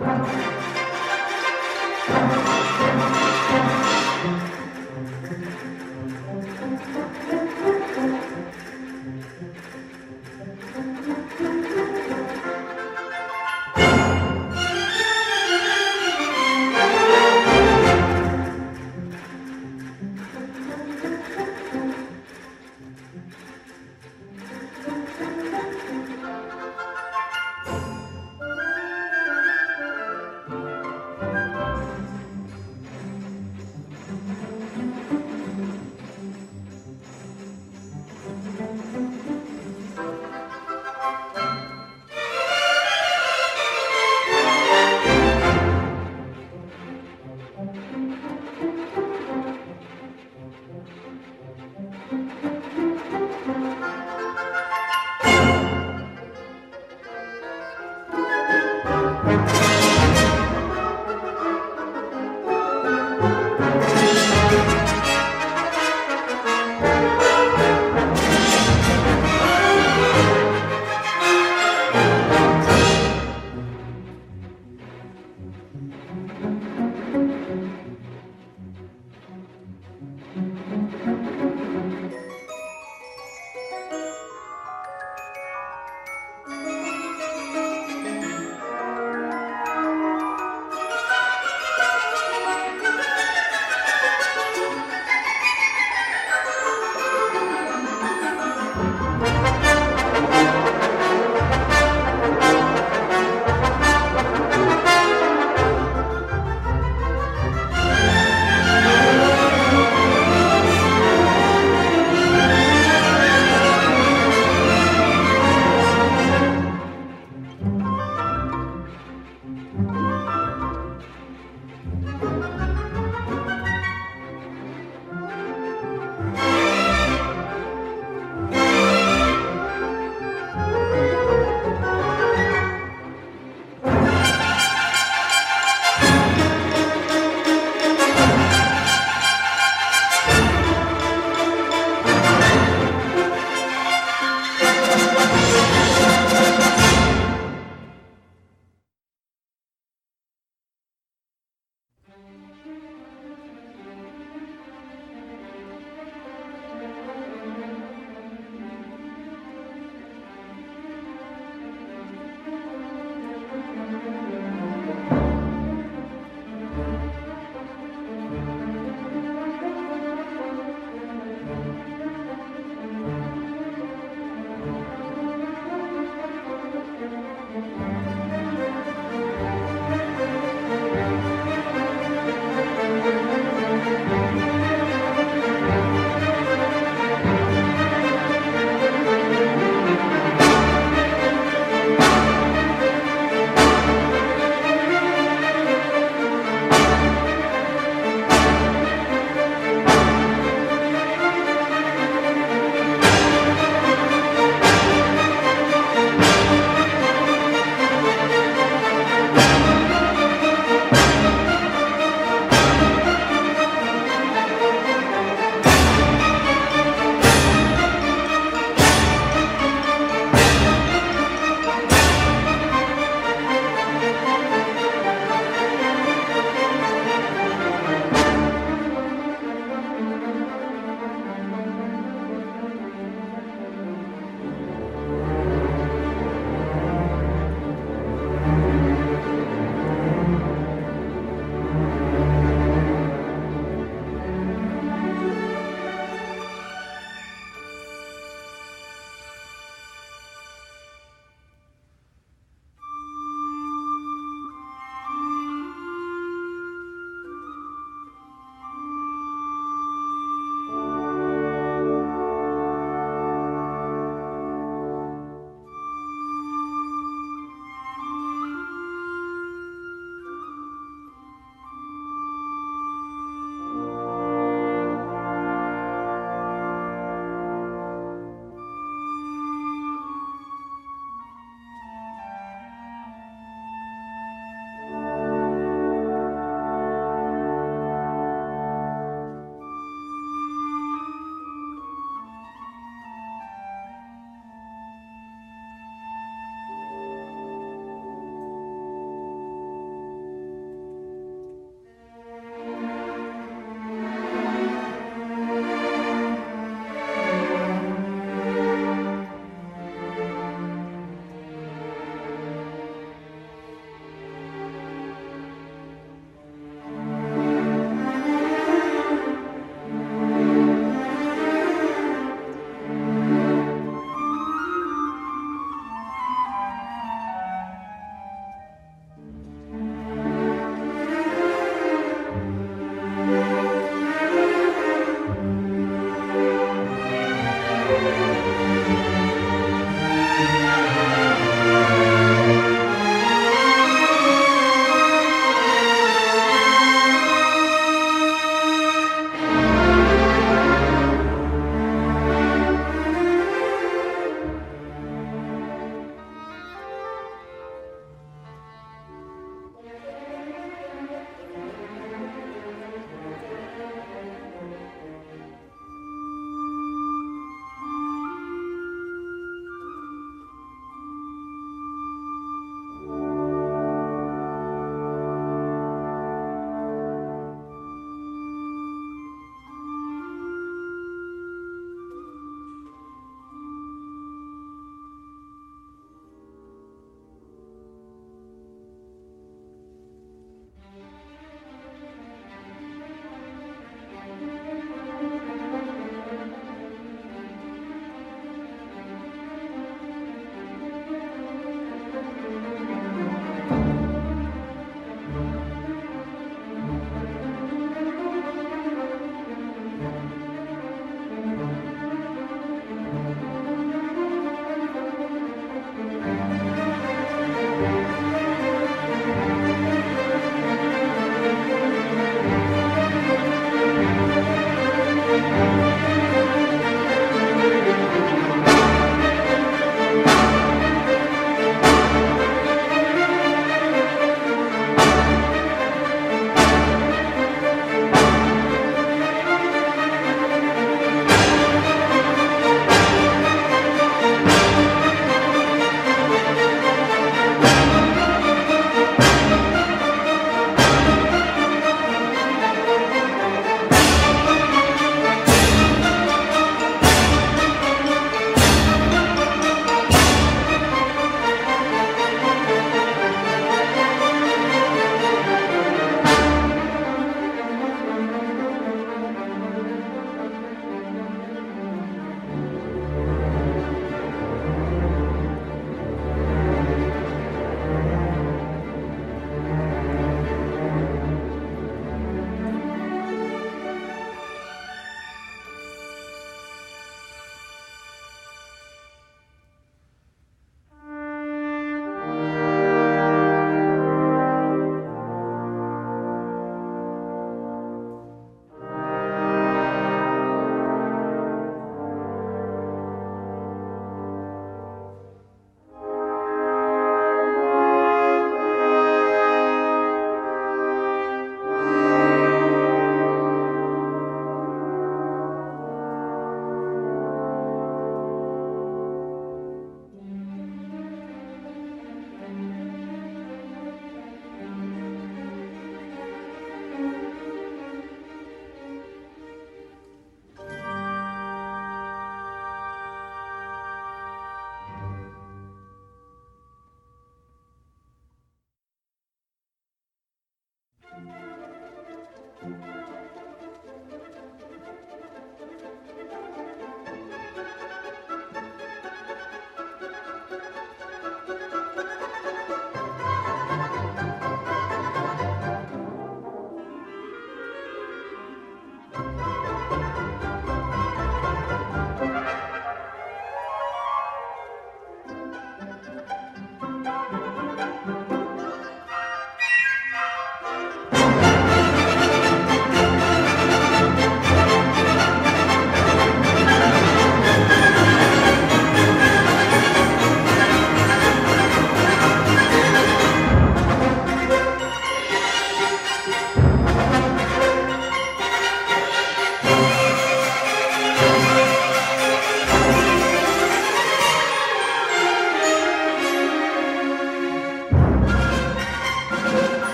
you